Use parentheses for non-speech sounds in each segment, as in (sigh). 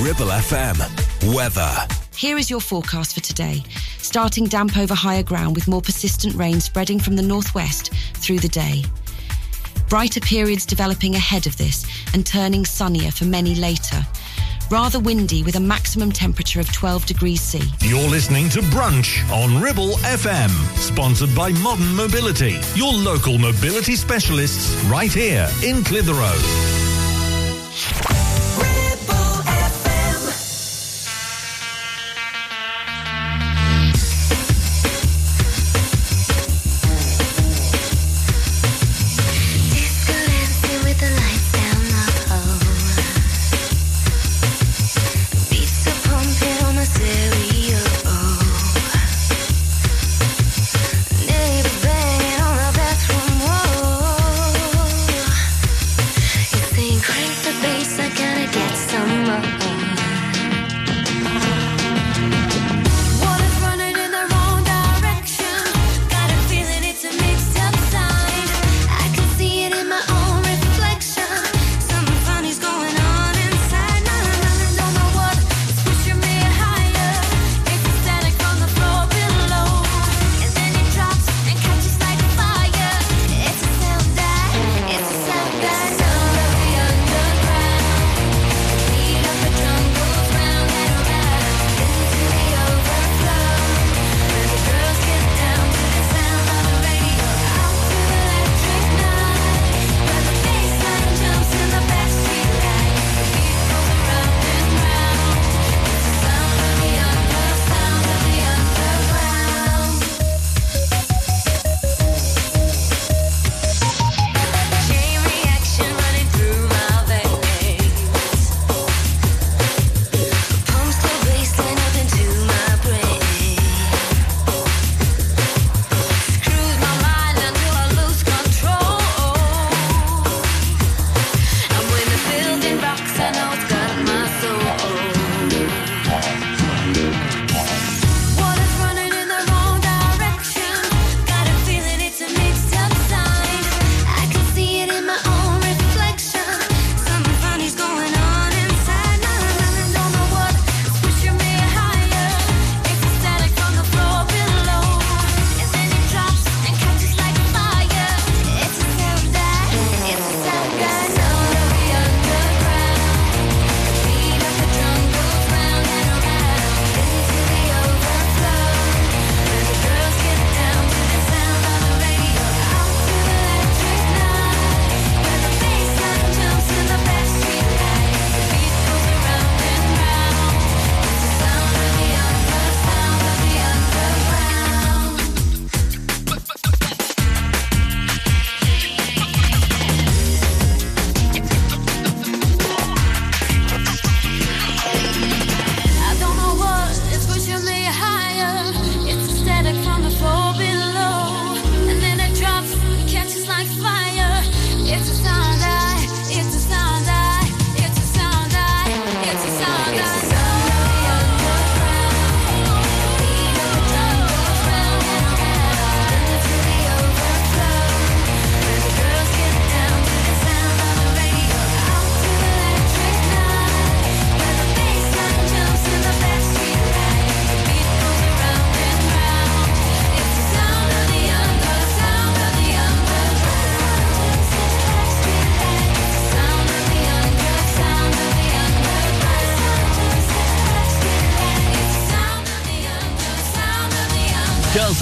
Ribble FM. Weather. Here is your forecast for today. Starting damp over higher ground with more persistent rain spreading from the northwest through the day. Brighter periods developing ahead of this and turning sunnier for many later rather windy with a maximum temperature of 12 degrees C. You're listening to Brunch on Ribble FM, sponsored by Modern Mobility, your local mobility specialists right here in Clitheroe.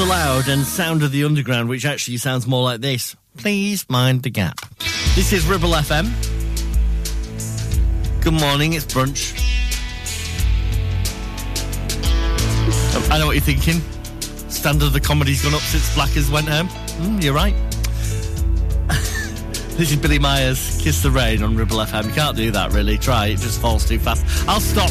Once and Sound of the Underground, which actually sounds more like this. Please mind the gap. This is Ribble FM. Good morning, it's brunch. I know what you're thinking. Standard of the comedy's gone up since Blackers went home. Mm, you're right. (laughs) this is Billie Myers, Kiss the Rain on Ribble FM. You can't do that, really. Try it, just falls too fast. I'll stop.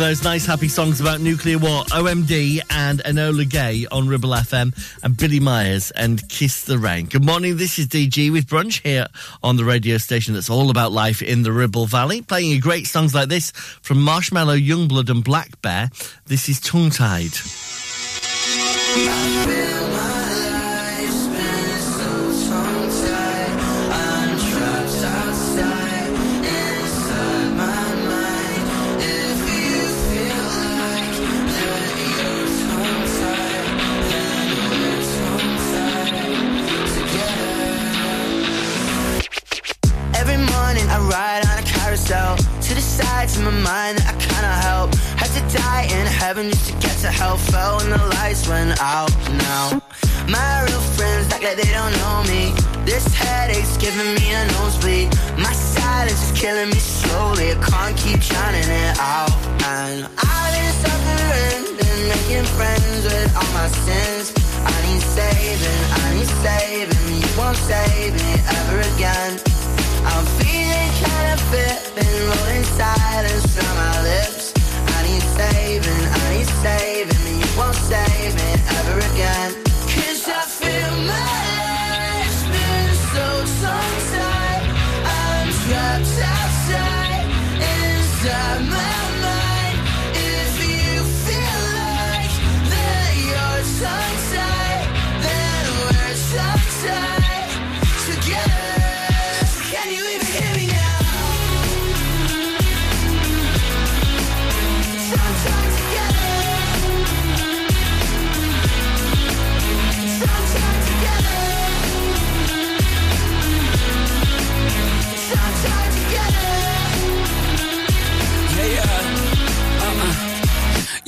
Of those nice, happy songs about nuclear war. OMD and Enola Gay on Ribble FM and Billie Myers and Kiss the Rain. Good morning. This is DG with Brunch here on the radio station that's all about life in the Ribble Valley. Playing you great songs like this from Marshmello, YUNGBLUD and blackbear. This is Tongue Tied. My mind that I cannot help. Had to die in heaven just to get to hell. Fell when the lights went out. Now my real friends act like they don't know me. This headache's giving me a nosebleed. My silence is killing me slowly. I can't keep shining it out. And I've been suffering and making friends with all my sins. I need saving, I need saving. You won't save me ever again. I'm feeling been rolling silence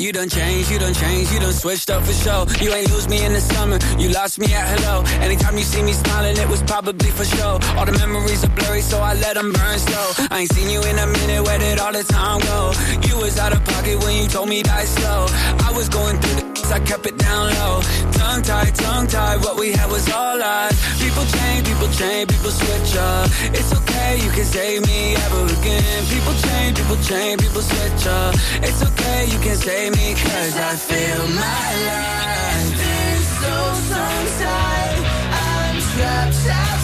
You done changed, you done changed, you done switched up for show. You ain't lose me in the summer, you lost me at hello. Anytime you see me smiling, it was probably for show. All the memories are blurry, so I let them burn slow. I ain't seen you in a minute, where did all the time go? You was out of pocket when you told me die slow. I was going through the I kept it down low. Tongue tied, tongue tied, what we had was all lies. People change, people change, people switch up. It's okay, you can save me ever again. People change, people change, people switch up. It's okay, you can save me, cause I feel my life is so tongue-tied. I'm trapped outside,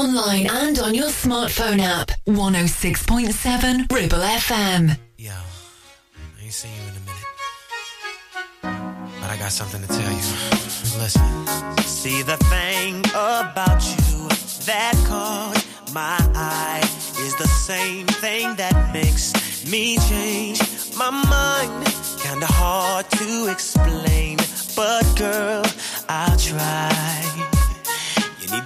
online, and on your smartphone app. 106.7 Ribble FM. Yo, I ain't seen you in a minute. But I got something to tell you. Listen. See the thing about you that caught my eye is the same thing that makes me change my mind. Kinda hard to explain, but girl, I'll try.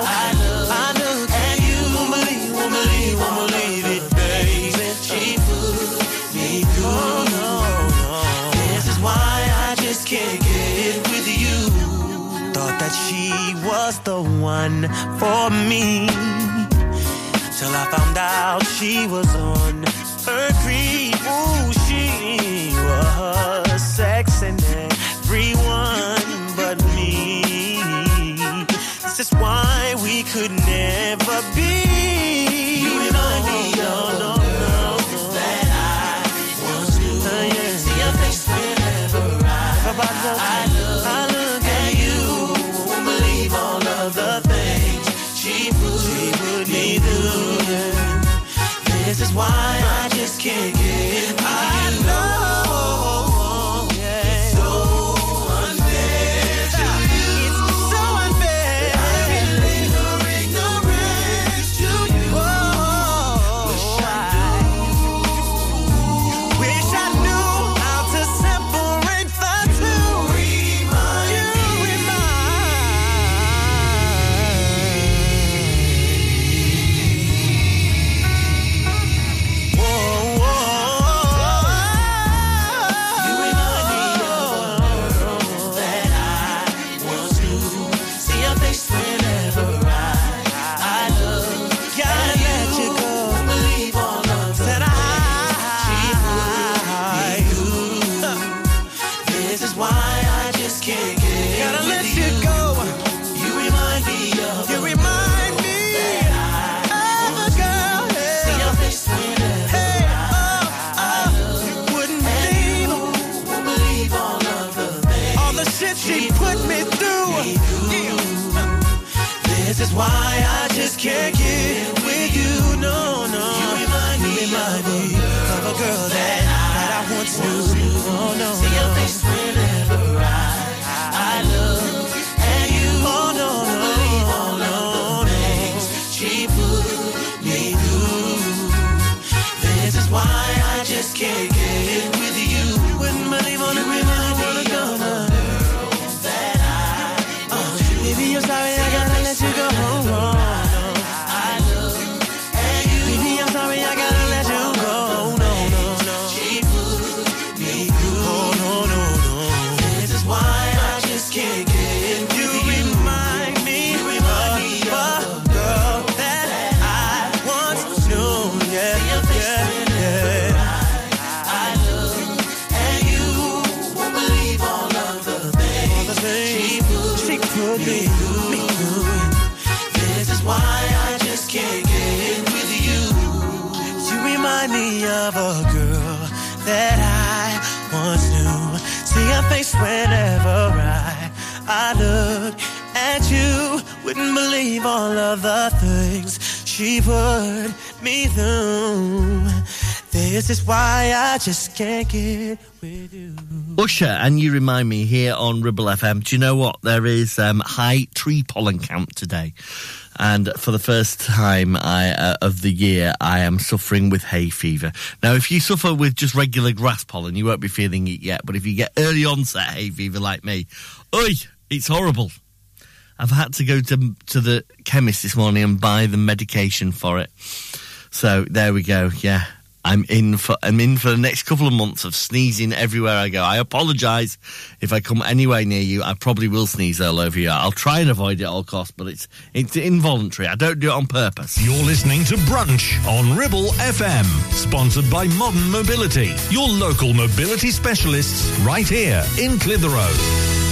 I, I at you. Won't believe, won't believe, won't believe it, baby. She put me through. This is why I just can't get with you. Thought that she was the one for me. Till I found out she was on could never be. You no, no, no, that I once knew. Uh, yeah. See your face whenever I, I, look, I look at you. Won't believe all of the things she put, she put me through. This is why I just can't get. You. Wouldn't believe all of the things she put me through. This is why I just can't get with you. Usher, and you remind me here on Ribble FM. Do you know what? There is um, high tree pollen count today, and for the first time I, uh, of the year, I am suffering with hay fever. Now, if you suffer with just regular grass pollen, you won't be feeling it yet. But if you get early onset hay fever like me, oi, it's horrible. I've had to go to to the chemist this morning and buy the medication for it. So there we go. Yeah, I'm in for I'm in for the next couple of months of sneezing everywhere I go. I apologise if I come anywhere near you. I probably will sneeze all over you. I'll try and avoid it at all costs, but it's it's involuntary. I don't do it on purpose. You're listening to Brunch on Ribble FM, sponsored by Modern Mobility, your local mobility specialists right here in Clitheroe.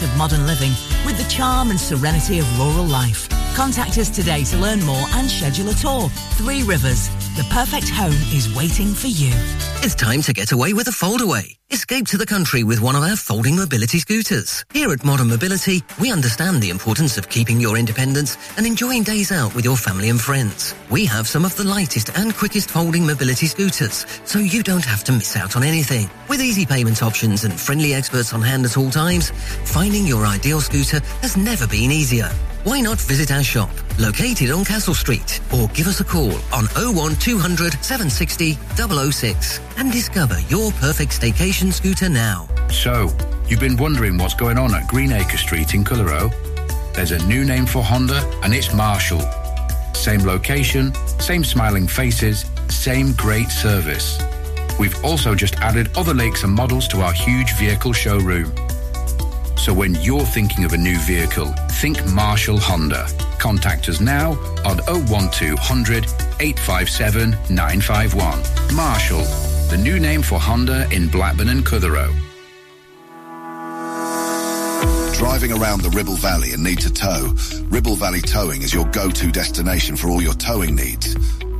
of modern living with the charm and serenity of rural life. Contact us today to learn more and schedule a tour. Three Rivers, the perfect home is waiting for you. It's time to get away with a foldaway. Escape to the country with one of our folding mobility scooters. Here at Modern Mobility, we understand the importance of keeping your independence and enjoying days out with your family and friends. We have some of the lightest and quickest folding mobility scooters, so you don't have to miss out on anything. With easy payment options and friendly experts on hand at all times, finding your ideal scooter has never been easier. Why not visit our shop, located on Castle Street, or give us a call on 01200 760 006 and discover your perfect staycation scooter now. So, you've been wondering what's going on at Greenacre Street in Clitheroe? There's a new name for Honda, and it's Marshall. Same location, same smiling faces, same great service. We've also just added other lakes and models to our huge vehicle showroom. So when you're thinking of a new vehicle, think Marshall Honda. Contact us now on 01200 857 951. Marshall, the new name for Honda in Blackburn and Clitheroe. Driving around the Ribble Valley and need to tow? Ribble Valley Towing is your go-to destination for all your towing needs.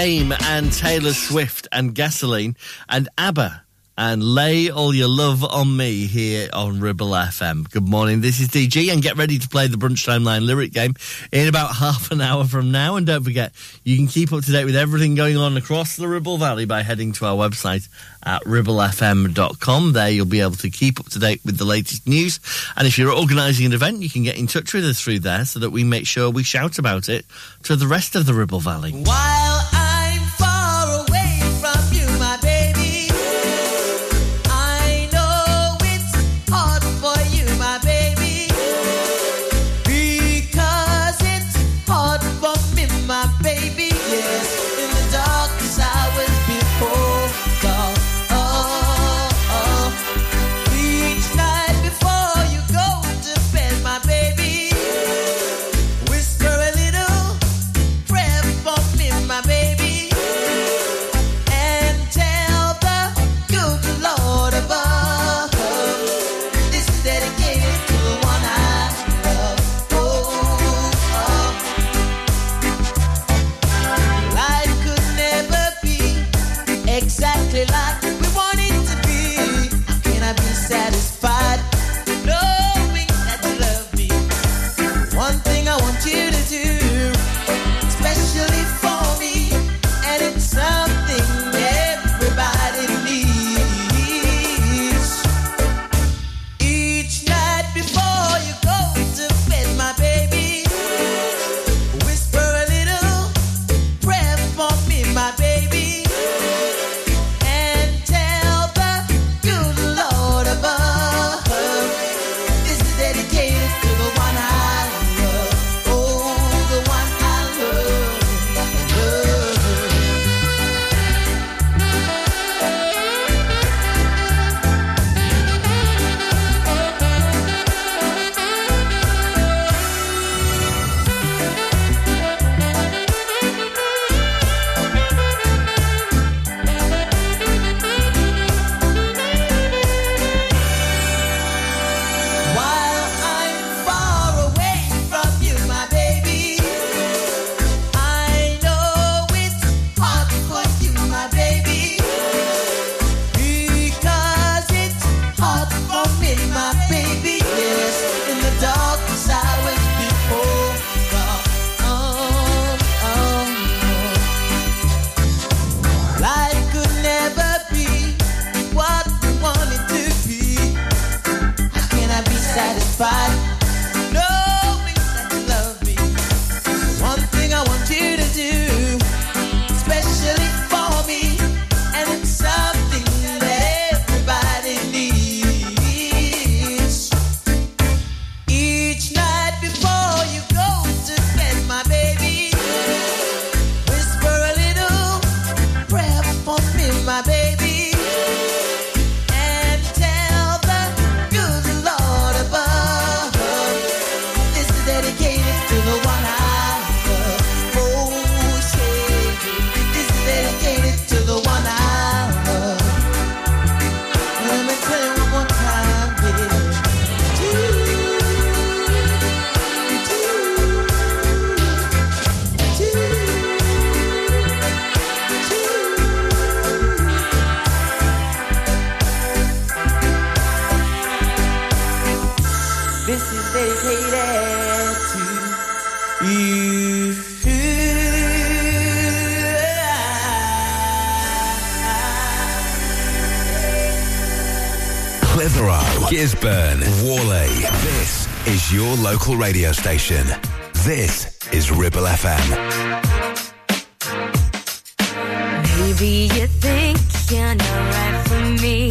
Haim and Taylor Swift and Gasoline and ABBA and lay all your love on me here on Ribble FM. Good morning, this is DG and get ready to play the Brunch Timeline lyric game in about (laughs) half an hour from now. And don't forget, you can keep up to date with everything going on across the Ribble Valley by heading to our website at ribblefm.com. There you'll be able to keep up to date with the latest news. And if you're organising an event, you can get in touch with us through there so that we make sure we shout about it to the rest of the Ribble Valley. While Clitheroe, Gisburn, Whalley. This is your local radio station. This is Ribble FM. Maybe you think you're not right for me.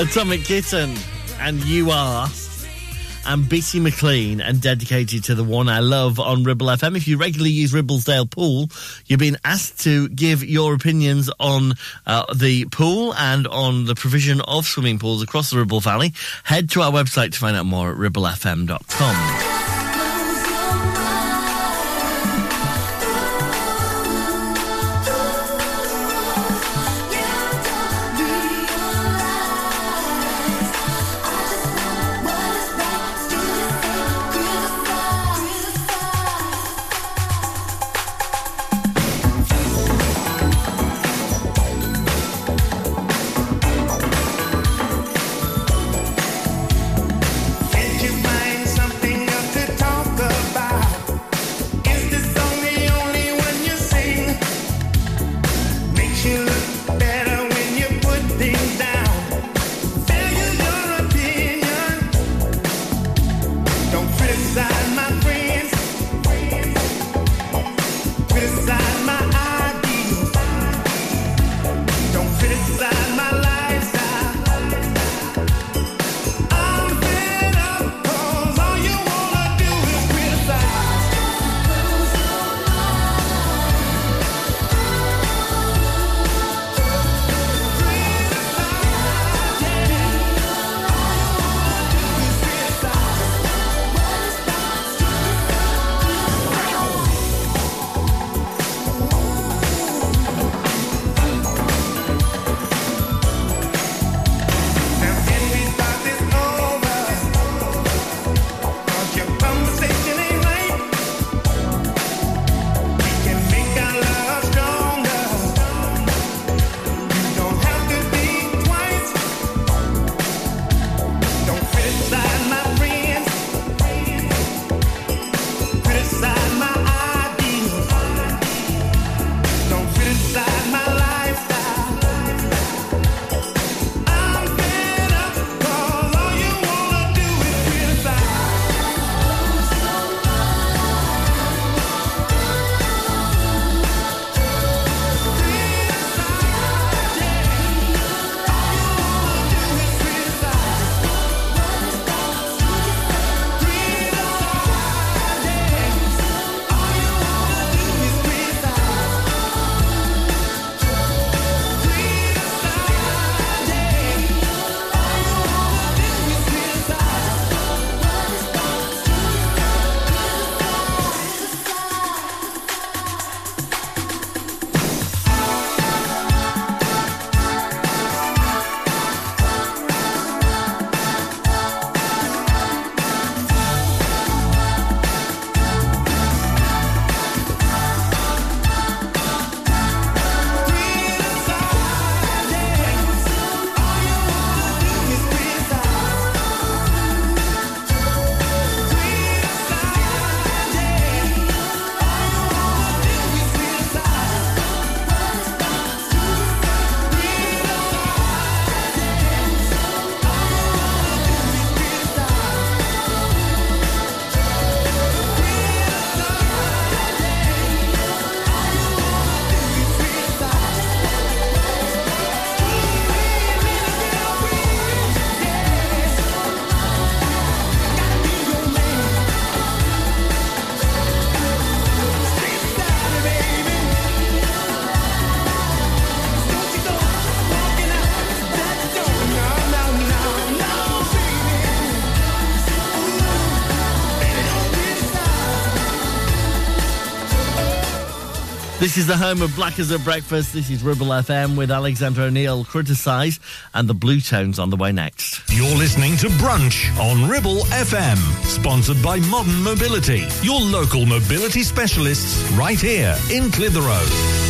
Atomic Kitten, and you are. And Bitty McLean, and dedicated to the one I love on Ribble FM. If you regularly use Ribblesdale Pool, you've been asked to give your opinions on uh, the pool and on the provision of swimming pools across the Ribble Valley. Head to our website to find out more at ribblefm.com. This is the home of Blackers at Breakfast. This is Ribble FM with Alexander O'Neal, Criticise, and the Bluetones on the way next. You're listening to Brunch on Ribble FM, sponsored by Modern Mobility, your local mobility specialists right here in Clitheroe.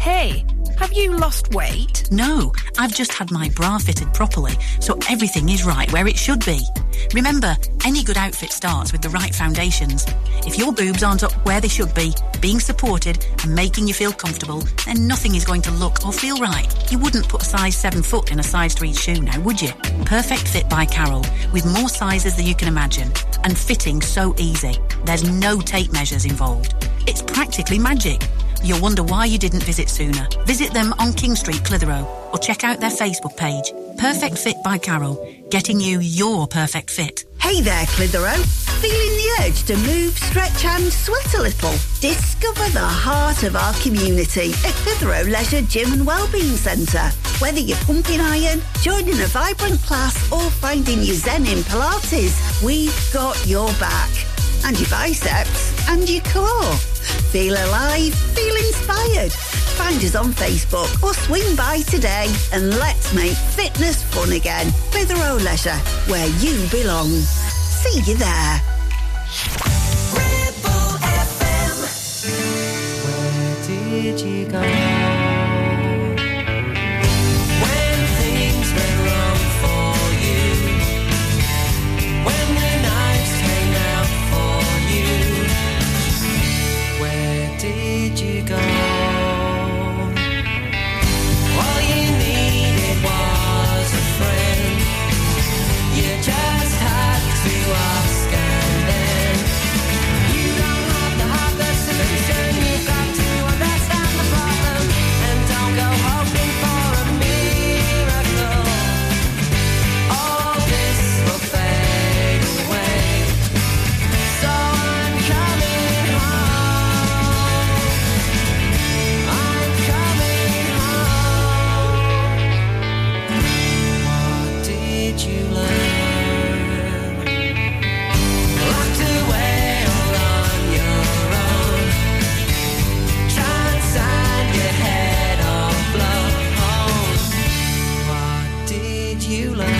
Hey, have you lost weight? No, I've just had my bra fitted properly, so everything is right where it should be. Remember, any good outfit starts with the right foundations. If your boobs aren't up where they should be, being supported and making you feel comfortable, then nothing is going to look or feel right. You wouldn't put a size 7 foot in a size 3 shoe now, would you? Perfect Fit by Carol, with more sizes than you can imagine, and fitting so easy. There's no tape measures involved. It's practically magic. You'll wonder why you didn't visit sooner. Visit them on King Street, Clitheroe, or check out their Facebook page. Perfect Fit by Carol, getting you your perfect fit. Hey there, Clitheroe. Feeling the urge to move, stretch and sweat a little? Discover the heart of our community at Clitheroe Leisure Gym and Wellbeing Centre. Whether you're pumping iron, joining a vibrant class or finding your zen in Pilates, we've got your back. And your biceps and your core. Feel alive, feel inspired. Find us on Facebook or swing by today and let's make fitness fun again. Clitheroe Leisure, where you belong. See you there. Where did you go? You learn?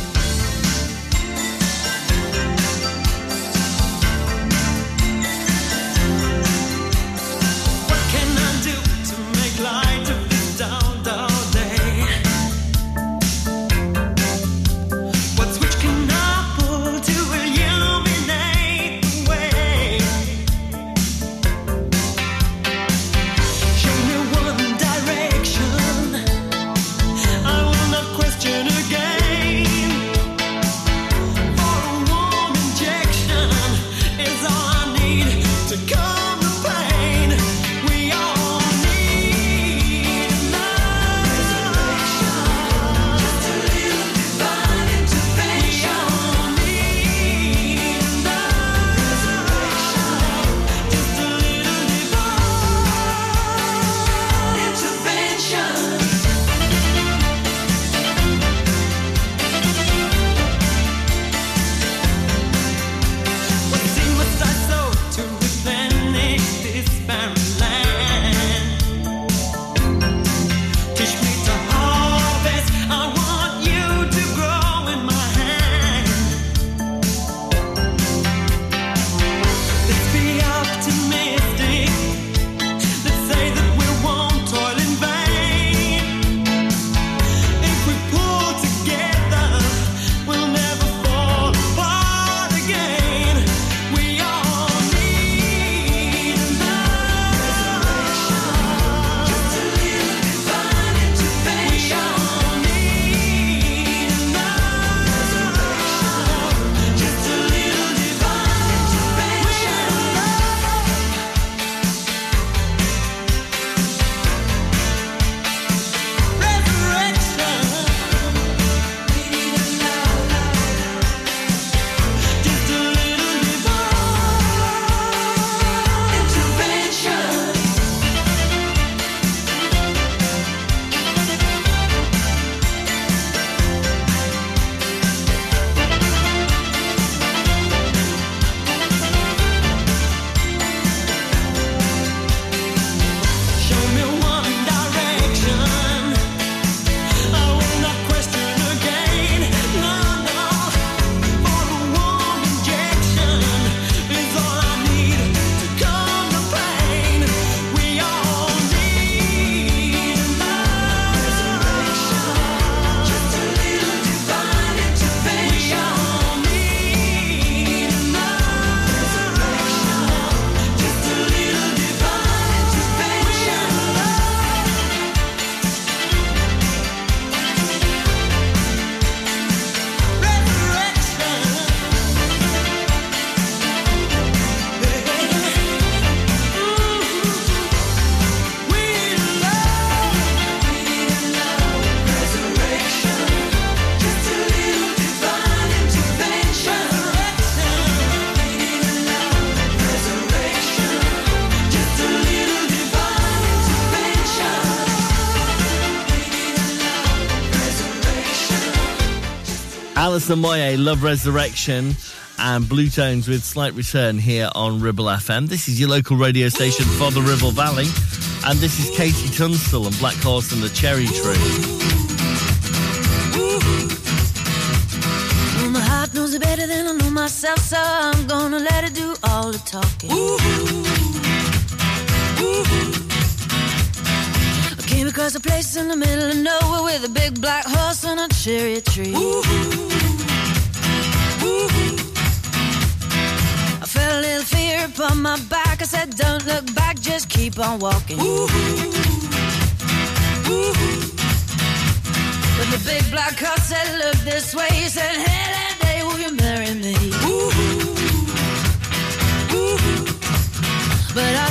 Alison Moyet, Love Resurrection, and Bluetones with Slight Return here on Ribble FM. This is your local radio station for the Ribble Valley. And this is KT Tunstall and Black Horse and the Cherry Tree. Well, my heart knows it better than I know myself, so I'm gonna let it do all the talking. I came across a place in the middle of nowhere with a big black horse and a cherry tree. I little upon my back. I said, Don't look back, just keep on walking. Ooh, ooh. But the big black horse said, Look this way. He said, Hey, that day, will you marry me? But I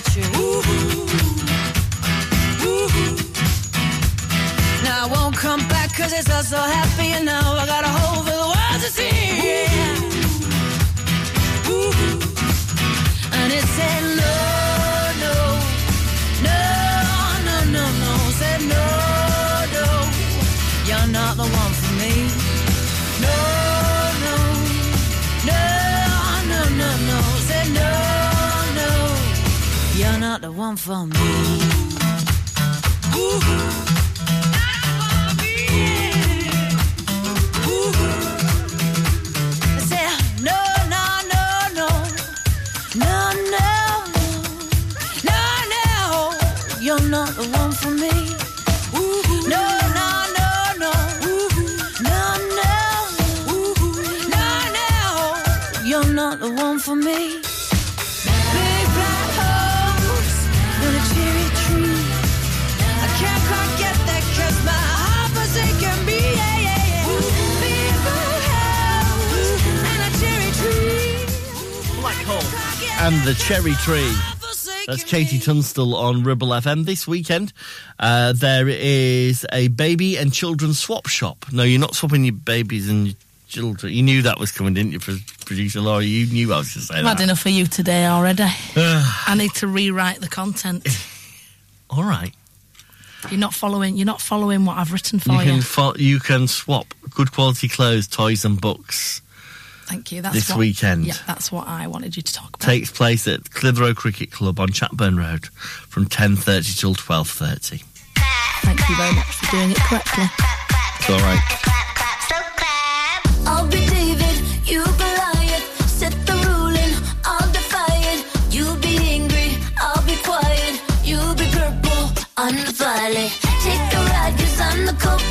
Cause it's all so happy and now I got a hole for the world to see. Yeah. Ooh. And it said no, no, no, no, no, no. Said no, no, you're not the one for me. No, no, no, no, no, no. Said no, no, you're not the one for me. Ooh. and the cherry tree. That's KT Tunstall on Ribble FM. This weekend, uh, there is a baby and children swap shop. No, you're not swapping your babies and your children. You knew that was coming, didn't you, producer Laura? You knew I was going to say I've that. had enough of you today already. (sighs) I need to rewrite the content. (sighs) All right. You're not following. You're not following what I've written for you. You fo- you can swap good quality clothes, toys, and books Thank you. That's this what, weekend. Yeah, that's what I wanted you to talk about. Takes place at Clitheroe Cricket Club on Chatburn Road from 10.30 till 12.30. Thank you very much for doing it correctly. It's all right. Take a ride, cause I'm the culprit.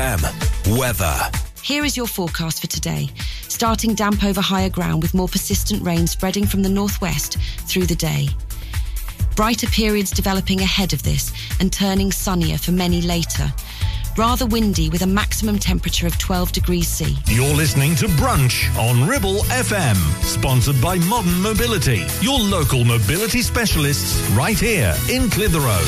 FM. Weather. Here is your forecast for today. Starting damp over higher ground with more persistent rain spreading from the northwest through the day. Brighter periods developing ahead of this and turning sunnier for many later. Rather windy with a maximum temperature of 12 degrees C. You're listening to Brunch on Ribble FM, sponsored by Modern Mobility, your local mobility specialists right here in Clitheroe.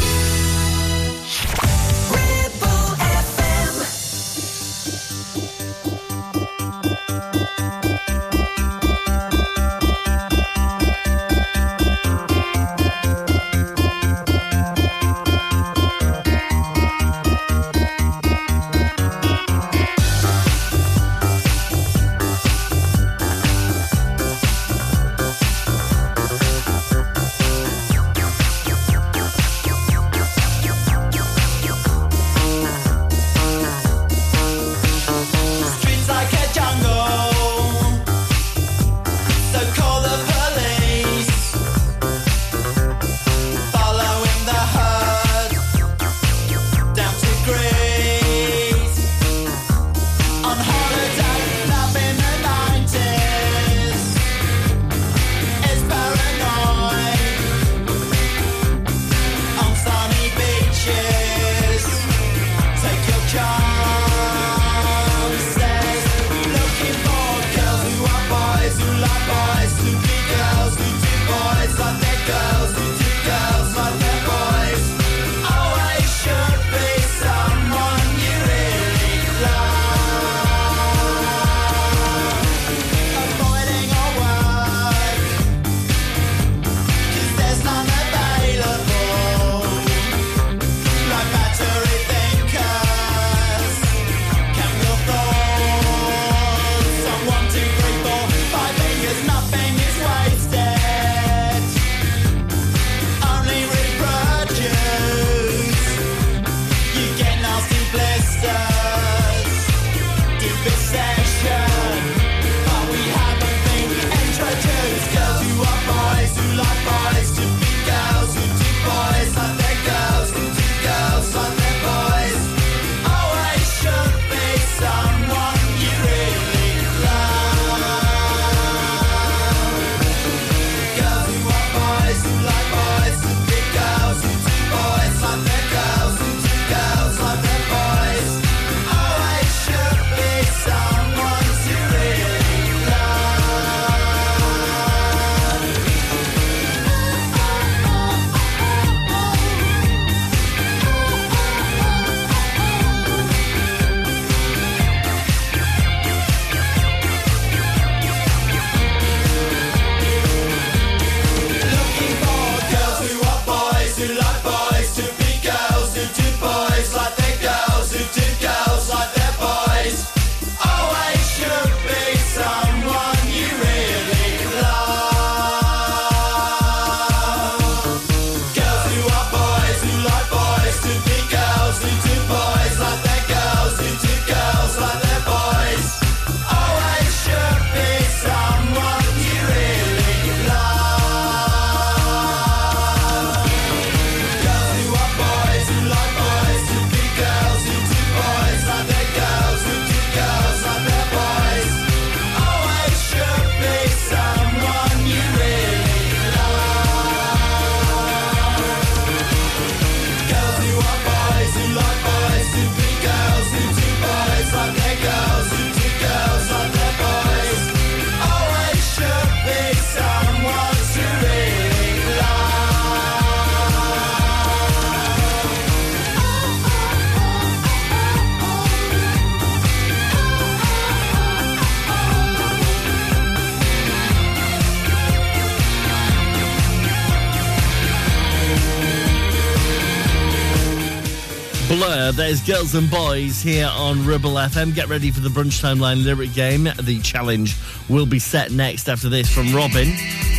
There's Girls and Boys here on Ribble FM. Get ready for the brunch timeline lyric game. The challenge will be set next after this from Robin.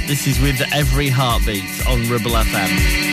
This is with every heartbeat on Ribble FM.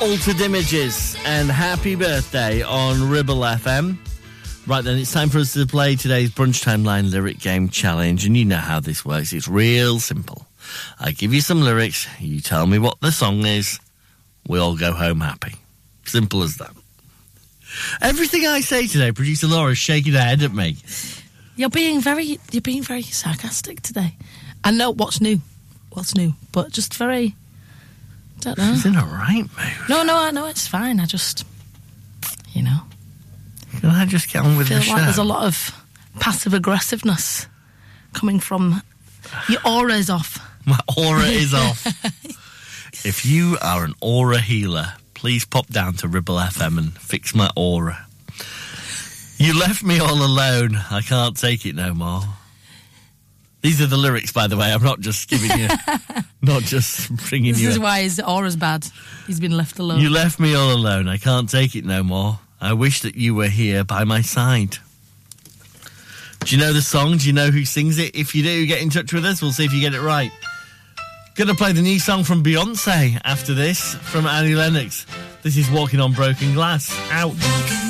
Altered Images and happy birthday on Ribble FM. Right then, it's time for us to play today's Brunch Timeline Lyric Game Challenge, and you know how this works. It's real simple. I give you some lyrics, you tell me what the song is, we all go home happy. Simple as that. Everything I say today, producer Laura's shaking her head at me. You're being very, you're being very sarcastic today. I know what's new, what's new, but just very. Don't know. She's in a right mood. No, no, I know it's fine. I just, you know, Can I just get on with feel the show? like there's a lot of passive aggressiveness coming from your aura is off. My aura (laughs) is off. if you are an aura healer, please pop down to Ribble FM and fix my aura. You left me all alone. I can't take it no more. These are the lyrics, by the way. I'm not just giving you, (laughs) not just bringing This you. This is why his aura's bad. He's been left alone. You left me all alone. I can't take it no more. I wish that you were here by my side. Do you know the song? Do you know who sings it? If you do, get in touch with us. We'll see if you get it right. Gonna play the new song from Beyonce after this from Annie Lennox. This is Walking on Broken Glass. Out.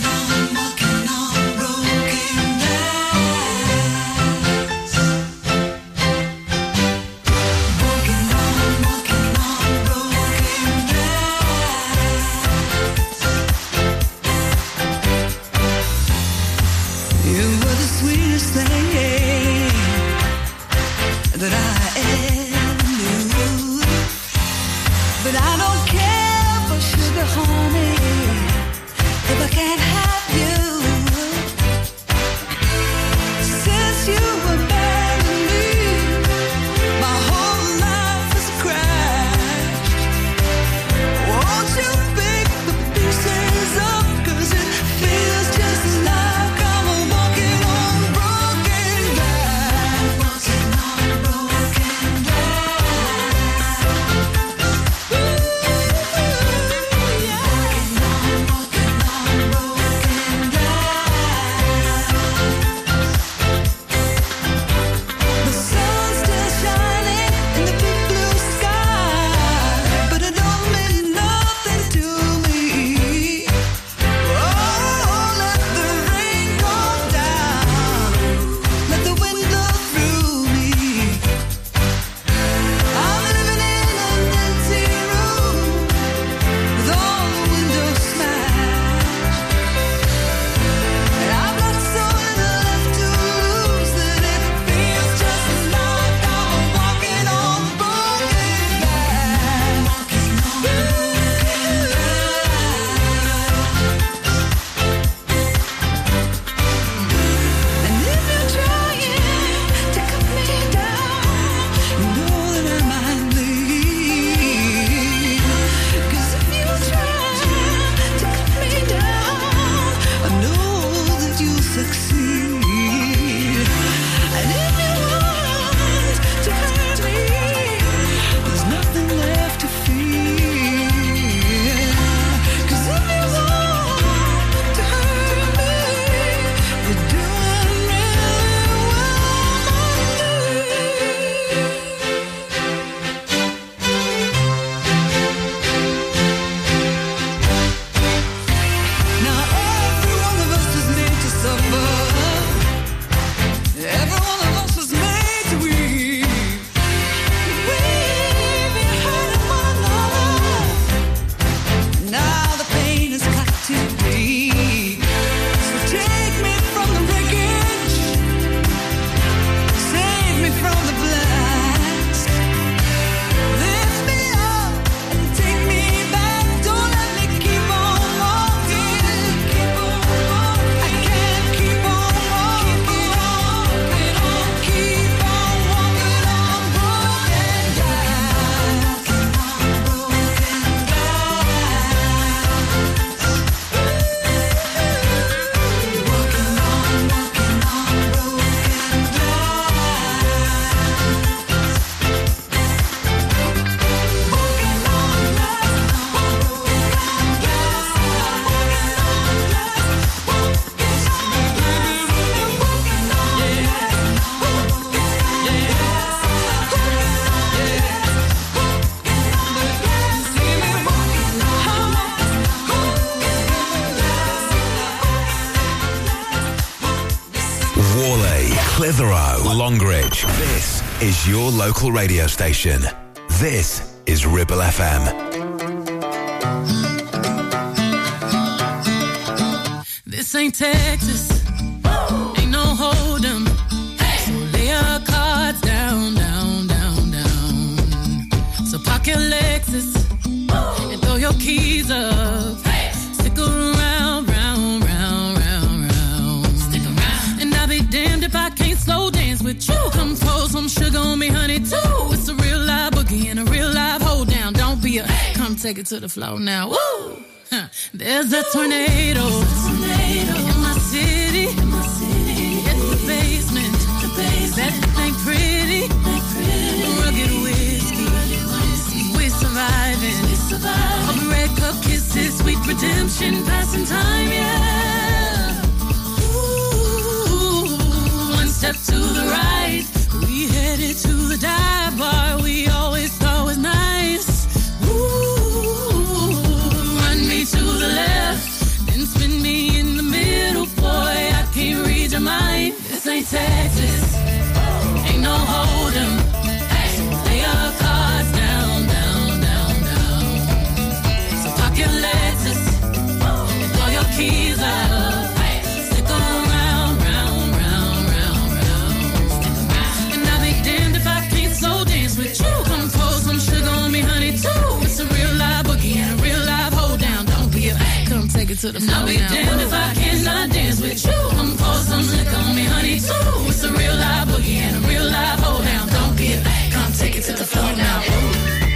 Local radio station. This is Ribble FM. This ain't Texas. Take it to the floor now. Woo! There's a tornado. In my city. It's the basement. Pretty. Rugged whiskey. We're surviving. Red cup kisses, sweet redemption, passing time, yeah. Ooh, one step to the right. We headed to the dive bar we always Texas, ain't no hold to the floor. I'll be damned if I cannot dance with you. Come pour some liquor on me, honey, too. It's a real live boogie and a real live hold down. Don't be a come take it to the floor now. There's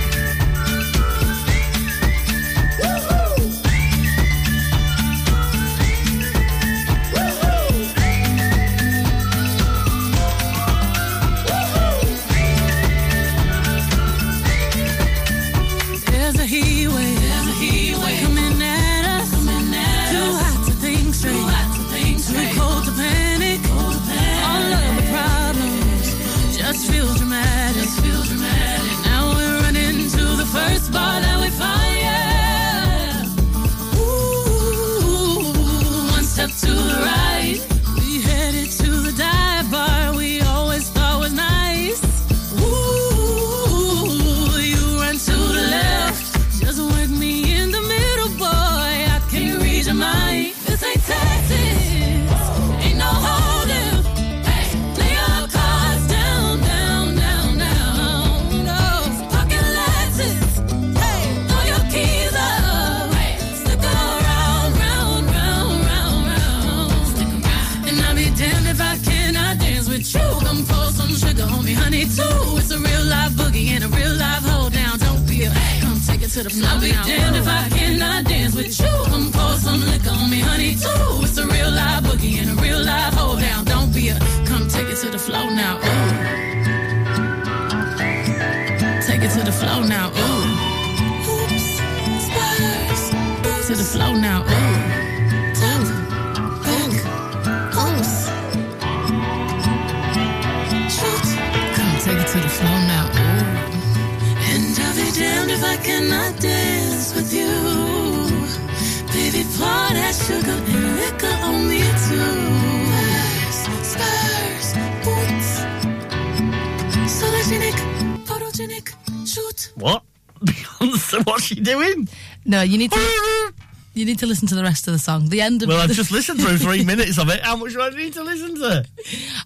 No, you need to. You need to listen to the rest of the song. The end of Well, I've just listened through three (laughs) minutes of it. How much do I need to listen to?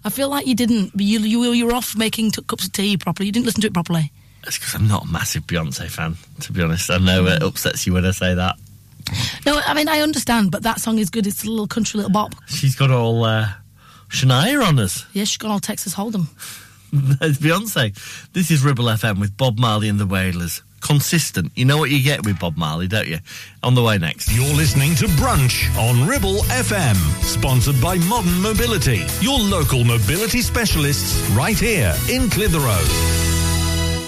I feel like you didn't. You you, were- you were off making t- cups of tea properly. You didn't listen to it properly. It's because I'm not a massive Beyonce fan, to be honest. I know it upsets you when I say that. No, I mean I understand, but that song is good. It's a little country little bop. She's got all uh, Shania on us. Yes, she's got all Texas Hold'em. (laughs) There's Beyonce. This is Ribble FM with Bob Marley and the Wailers. Consistent. You know what you get with Bob Marley, don't you? On the way next. You're listening to Brunch on Ribble FM, sponsored by Modern Mobility, your local mobility specialists right here in Clitheroe.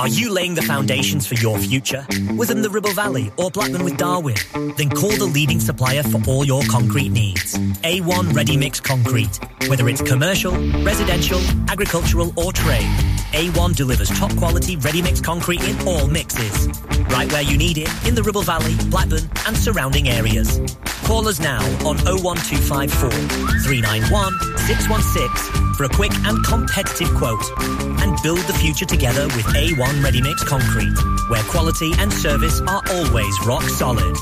Are you laying the foundations for your future? Within the Ribble Valley or Blackburn with Darwen? Then call the leading supplier for all your concrete needs. A1 Ready Mix Concrete. Whether it's commercial, residential, agricultural or trade, A1 delivers top quality ready mix concrete in all mixes. Right where you need it in the Ribble Valley, Blackburn and surrounding areas. Call us now on 01254 391 616 for a quick and competitive quote and build the future together with A1 Ready Mix Concrete, where quality and service are always rock solid.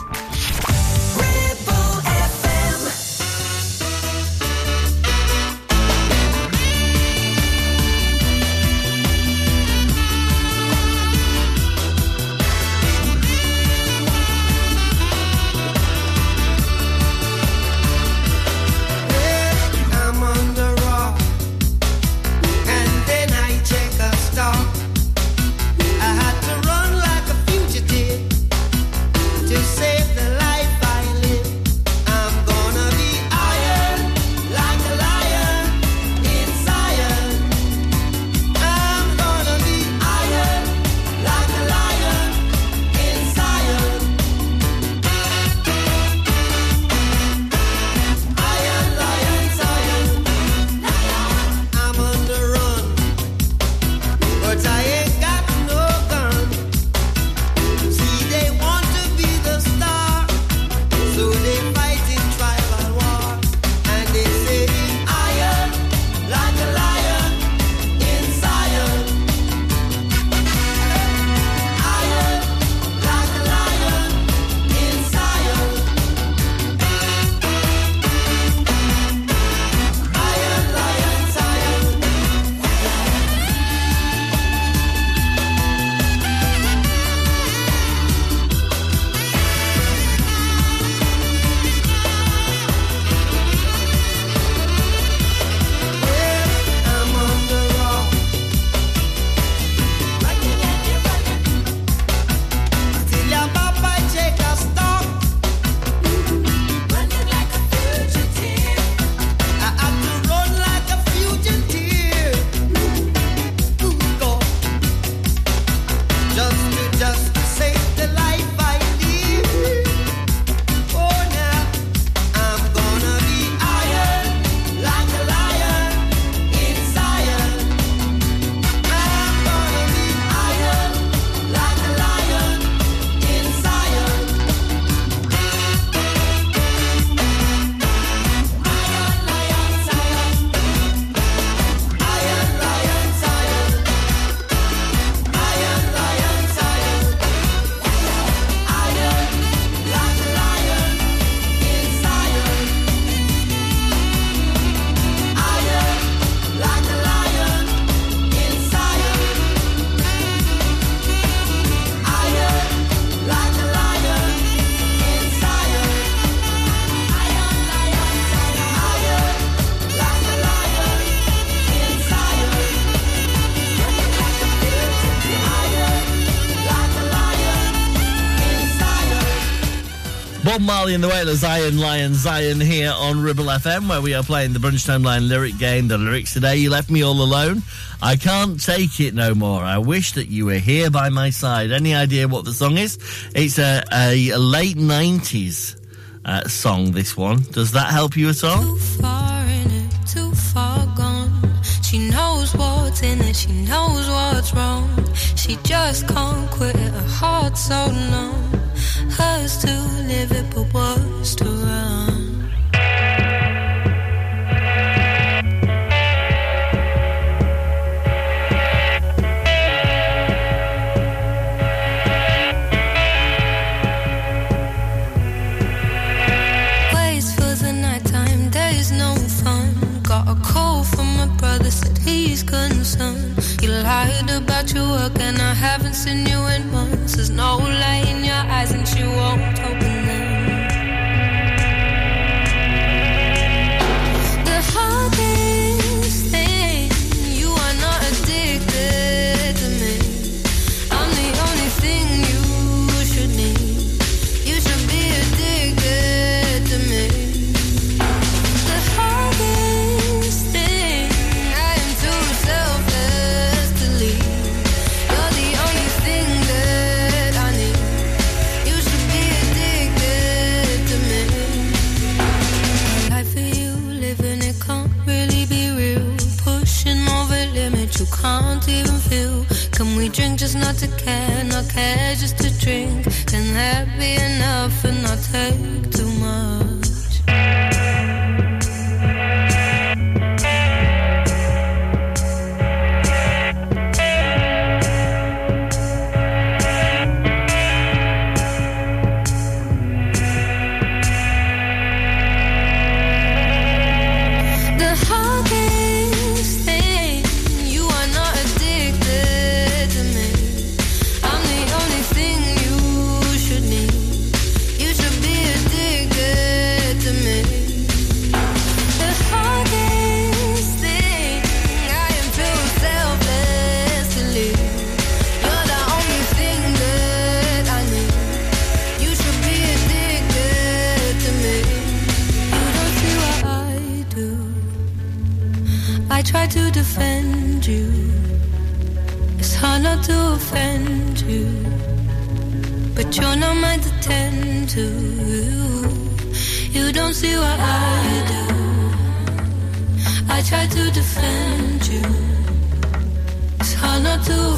Bob Marley and the Wailers, Iron Lion Zion here on Ribble FM, where we are playing the Brunch Timeline lyric game. The lyrics today, you left me all alone. I can't take it no more. I wish that you were here by my side. Any idea what the song is? It's a, a, late 90s uh, song, this one. Does that help you at all? Too far in it, too far gone. She knows what's in it, she knows what's wrong. She just can't quit it, her heart's so numb. Hers to live it, but to run. For the nighttime, there's no fun. Got a call from my brother, said he's concerned. Lied about your work, and I haven't seen you in months. There's no light in your eyes, and she won't open them. Drink just not to care, not care just to drink? Can that be enough and not take too much? You're not mine to tend to. You don't see what I do. I try to defend you. It's hard not to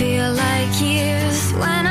Feel like years when I'm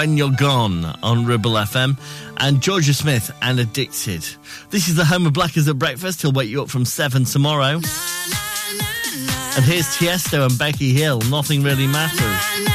When You're Gone on Ribble FM, and Georgia Smith and Addicted. This is the home of Blackers at Breakfast. He'll wake you up from 7 tomorrow. And here's Tiesto and Becky Hill, Nothing Really Matters.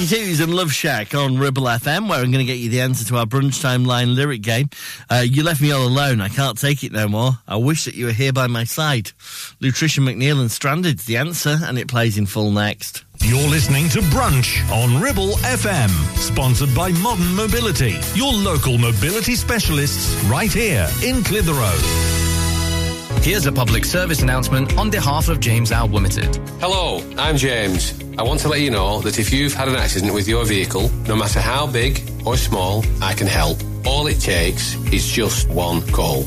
B52s and Love Shack on Ribble FM, where I'm going to get you the answer to our brunch time line lyric game. Uh, you left me all alone. I can't take it no more. I wish that you were here by my side. Lutricia McNeal and Stranded's the answer, and it plays in full next. You're listening to Brunch on Ribble FM, sponsored by Modern Mobility, your local mobility specialists right here in Clitheroe. Here's a public service announcement on behalf of James Al Limited. Hello, I'm James. I want to let you know that if you've had an accident with your vehicle, no matter how big or small, I can help. All it takes is just one call.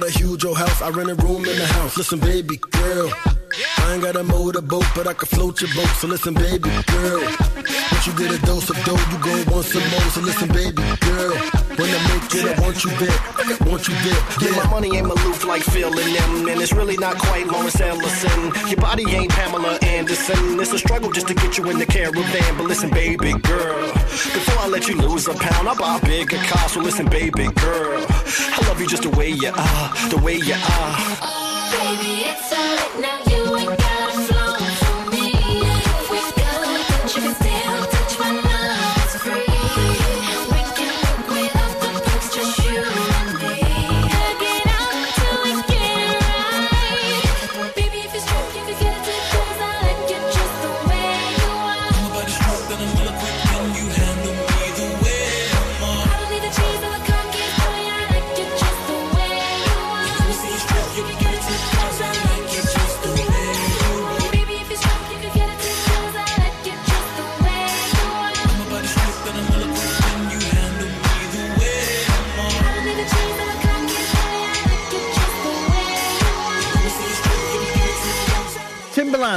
Got a huge old house, I rent a room in the house. Listen, baby girl. I ain't got a motorboat, but I can float your boat. So listen, baby girl. Once you get a dose of dough, you go want some more. So listen, baby girl. When I make it, I want you there. I want you there. Yeah, my money ain't Maloof like Phil and them, and it's really not quite Lawrence Ellison. Your body ain't Pamela Anderson. It's a struggle just to get you in the caravan. But listen, baby girl, before I let you lose a pound, I'll buy a bigger car. So listen, baby girl, I love you just the way you are, the way you are. Baby, it's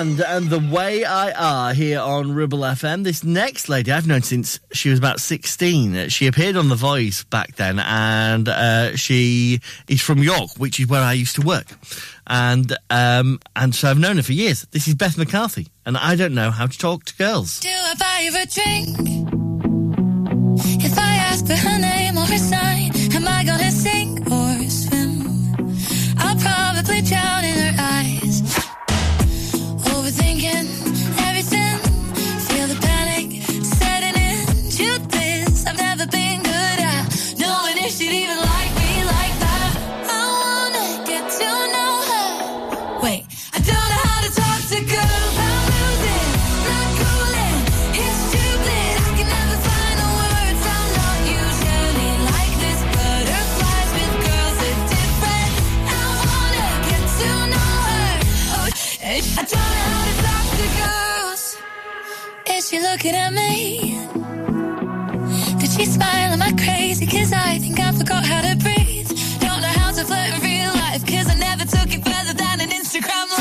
And The Way I Are here on Ribble FM. This next lady I've known since she was about 16. She appeared on The Voice back then and uh, she is from York, which is where I used to work. And um, and so I've known her for years. This is Beth McCarthy and I don't know how to talk to girls. Do I buy you a drink? If I ask for her she looking at me? Did she smile? Am I crazy? Cause I think I forgot how to breathe. Don't know how to flirt in real life. Cause I never took it further than an Instagram like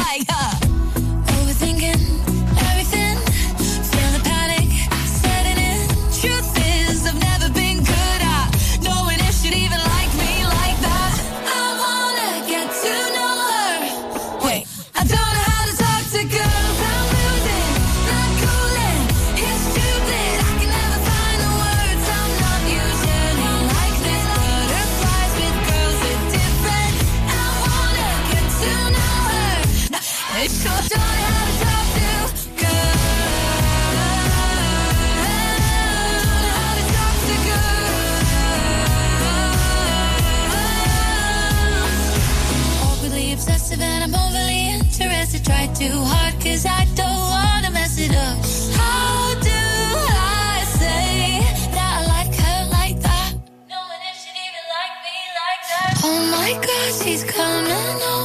too hard cause I don't wanna mess it up. How do I say that I like her like that? No one else should even like me like that. Oh my god, she's coming home.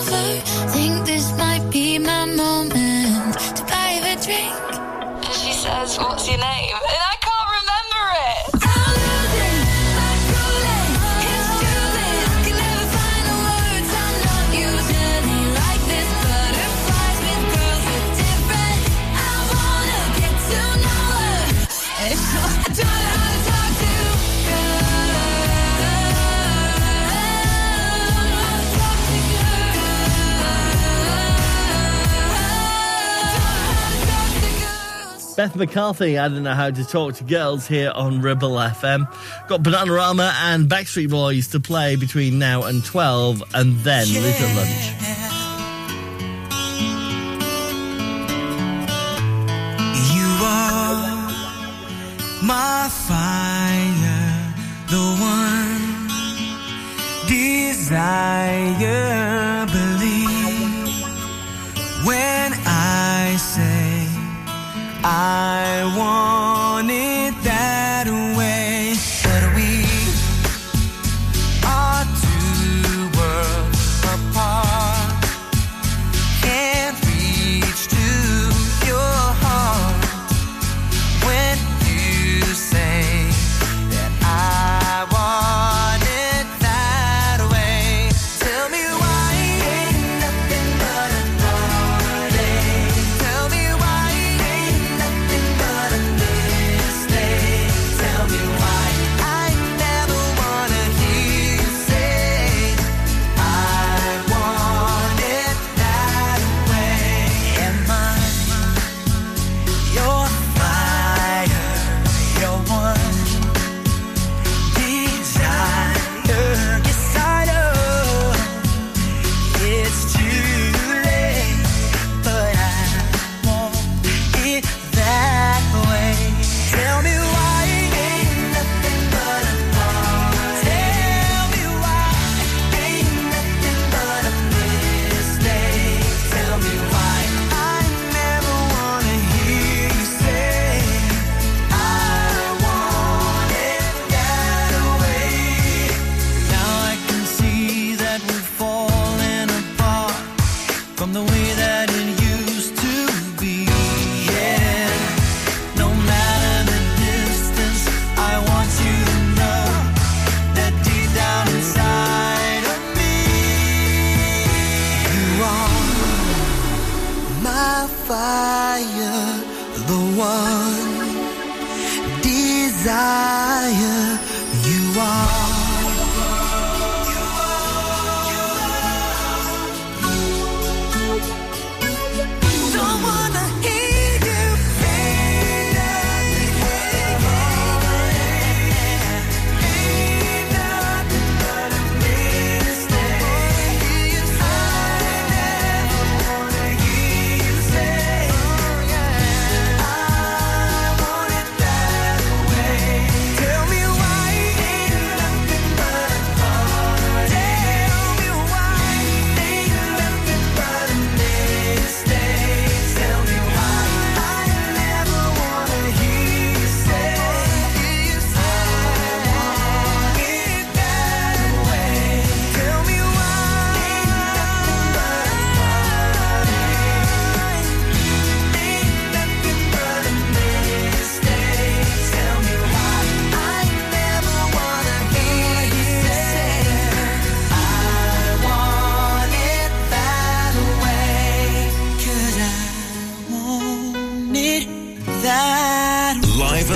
Beth McCarthy. I don't know how to talk to girls here on Ribble FM. Got Bananarama and Backstreet Boys to play between now and 12, and then yeah. little lunch. my fire, the one desire. I